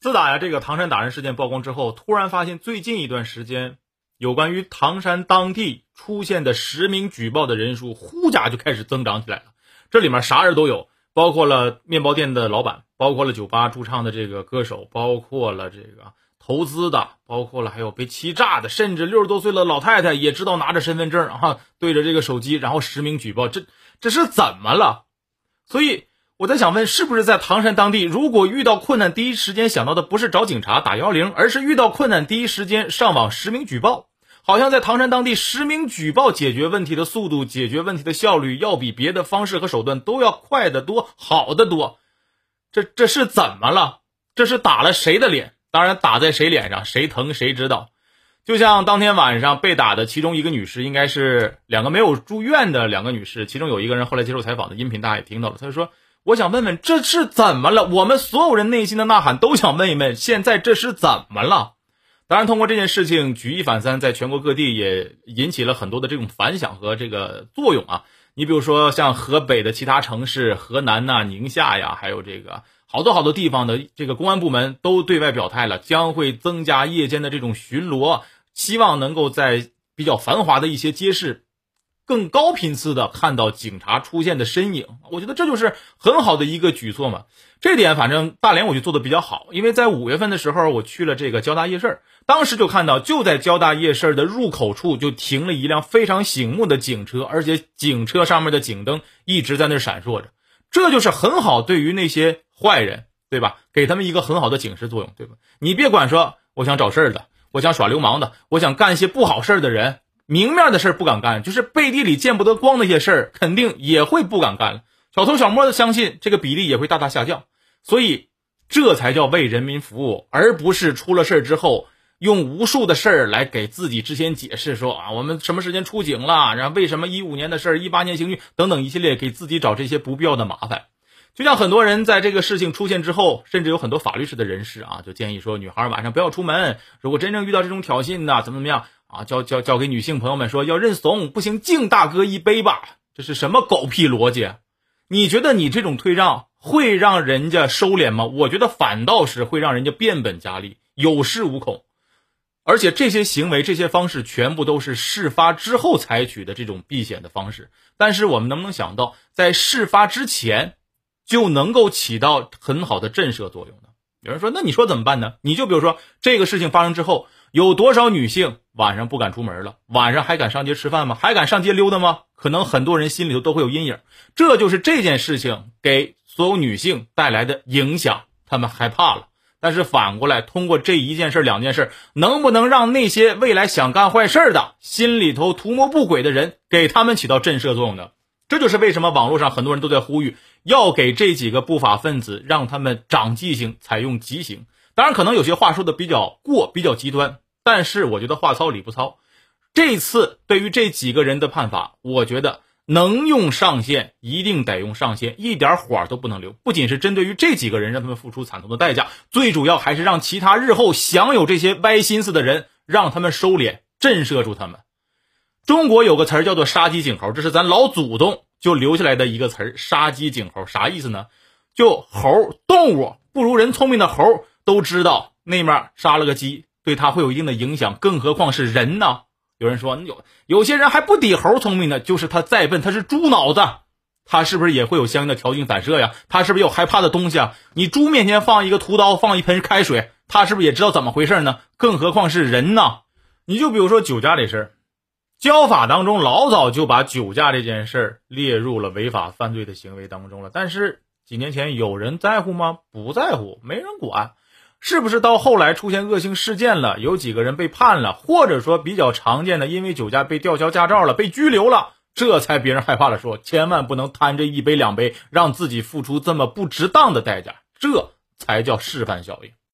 自打呀这个唐山打人事件曝光之后，突然发现最近一段时间，有关于唐山当地出现的实名举报的人数，呼家就开始增长起来了。这里面啥人都有，包括了面包店的老板，包括了酒吧驻唱的这个歌手，包括了这个投资的，包括了还有被欺诈的，甚至六十多岁的老太太也知道拿着身份证啊，对着这个手机，然后实名举报，这这是怎么了？所以。我在想问，是不是在唐山当地，如果遇到困难，第一时间想到的不是找警察打幺零，而是遇到困难第一时间上网实名举报？好像在唐山当地实名举报解决问题的速度、解决问题的效率，要比别的方式和手段都要快得多、好得多。这这是怎么了？这是打了谁的脸？当然，打在谁脸上，谁疼谁知道。就像当天晚上被打的其中一个女士，应该是两个没有住院的两个女士，其中有一个人后来接受采访的音频，大家也听到了，他就说。我想问问，这是怎么了？我们所有人内心的呐喊都想问一问，现在这是怎么了？当然，通过这件事情举一反三，在全国各地也引起了很多的这种反响和这个作用啊。你比如说，像河北的其他城市、河南呐、宁夏呀，还有这个好多好多地方的这个公安部门都对外表态了，将会增加夜间的这种巡逻，希望能够在比较繁华的一些街市。更高频次的看到警察出现的身影，我觉得这就是很好的一个举措嘛。这点反正大连我就做的比较好，因为在五月份的时候我去了这个交大夜市，当时就看到就在交大夜市的入口处就停了一辆非常醒目的警车，而且警车上面的警灯一直在那闪烁着，这就是很好对于那些坏人，对吧？给他们一个很好的警示作用，对吧？你别管说我想找事儿的，我想耍流氓的，我想干一些不好事儿的人。明面的事不敢干，就是背地里见不得光那些事儿，肯定也会不敢干了。小偷小摸的，相信这个比例也会大大下降。所以，这才叫为人民服务，而不是出了事儿之后用无数的事儿来给自己之前解释说啊，我们什么时间出警了，然后为什么一五年的事儿，一八年刑拘等等一系列，给自己找这些不必要的麻烦。就像很多人在这个事情出现之后，甚至有很多法律式的人士啊，就建议说，女孩晚上不要出门，如果真正遇到这种挑衅的，怎么怎么样。啊，教教教给女性朋友们说要认怂，不行敬大哥一杯吧。这是什么狗屁逻辑？你觉得你这种退让会让人家收敛吗？我觉得反倒是会让人家变本加厉，有恃无恐。而且这些行为、这些方式全部都是事发之后采取的这种避险的方式。但是我们能不能想到，在事发之前就能够起到很好的震慑作用呢？有人说，那你说怎么办呢？你就比如说这个事情发生之后。有多少女性晚上不敢出门了？晚上还敢上街吃饭吗？还敢上街溜达吗？可能很多人心里头都会有阴影。这就是这件事情给所有女性带来的影响，她们害怕了。但是反过来，通过这一件事、两件事，能不能让那些未来想干坏事的、心里头图谋不轨的人，给他们起到震慑作用呢？这就是为什么网络上很多人都在呼吁，要给这几个不法分子让他们长记性，采用极刑。当然，可能有些话说的比较过，比较极端，但是我觉得话糙理不糙。这次对于这几个人的判罚，我觉得能用上限，一定得用上限，一点火都不能留。不仅是针对于这几个人，让他们付出惨痛的代价，最主要还是让其他日后享有这些歪心思的人，让他们收敛，震慑住他们。中国有个词儿叫做“杀鸡儆猴”，这是咱老祖宗就留下来的一个词儿，“杀鸡儆猴”啥意思呢？就猴动物不如人聪明的猴。都知道那面杀了个鸡，对他会有一定的影响，更何况是人呢？有人说有有些人还不比猴聪明呢，就是他再笨，他是猪脑子，他是不是也会有相应的条件反射呀？他是不是有害怕的东西啊？你猪面前放一个屠刀，放一盆开水，他是不是也知道怎么回事呢？更何况是人呢？你就比如说酒驾这事儿，交法当中老早就把酒驾这件事儿列入了违法犯罪的行为当中了，但是几年前有人在乎吗？不在乎，没人管。是不是到后来出现恶性事件了，有几个人被判了，或者说比较常见的，因为酒驾被吊销驾照了，被拘留了，这才别人害怕了，说千万不能贪这一杯两杯，让自己付出这么不值当的代价，这才叫示范效应。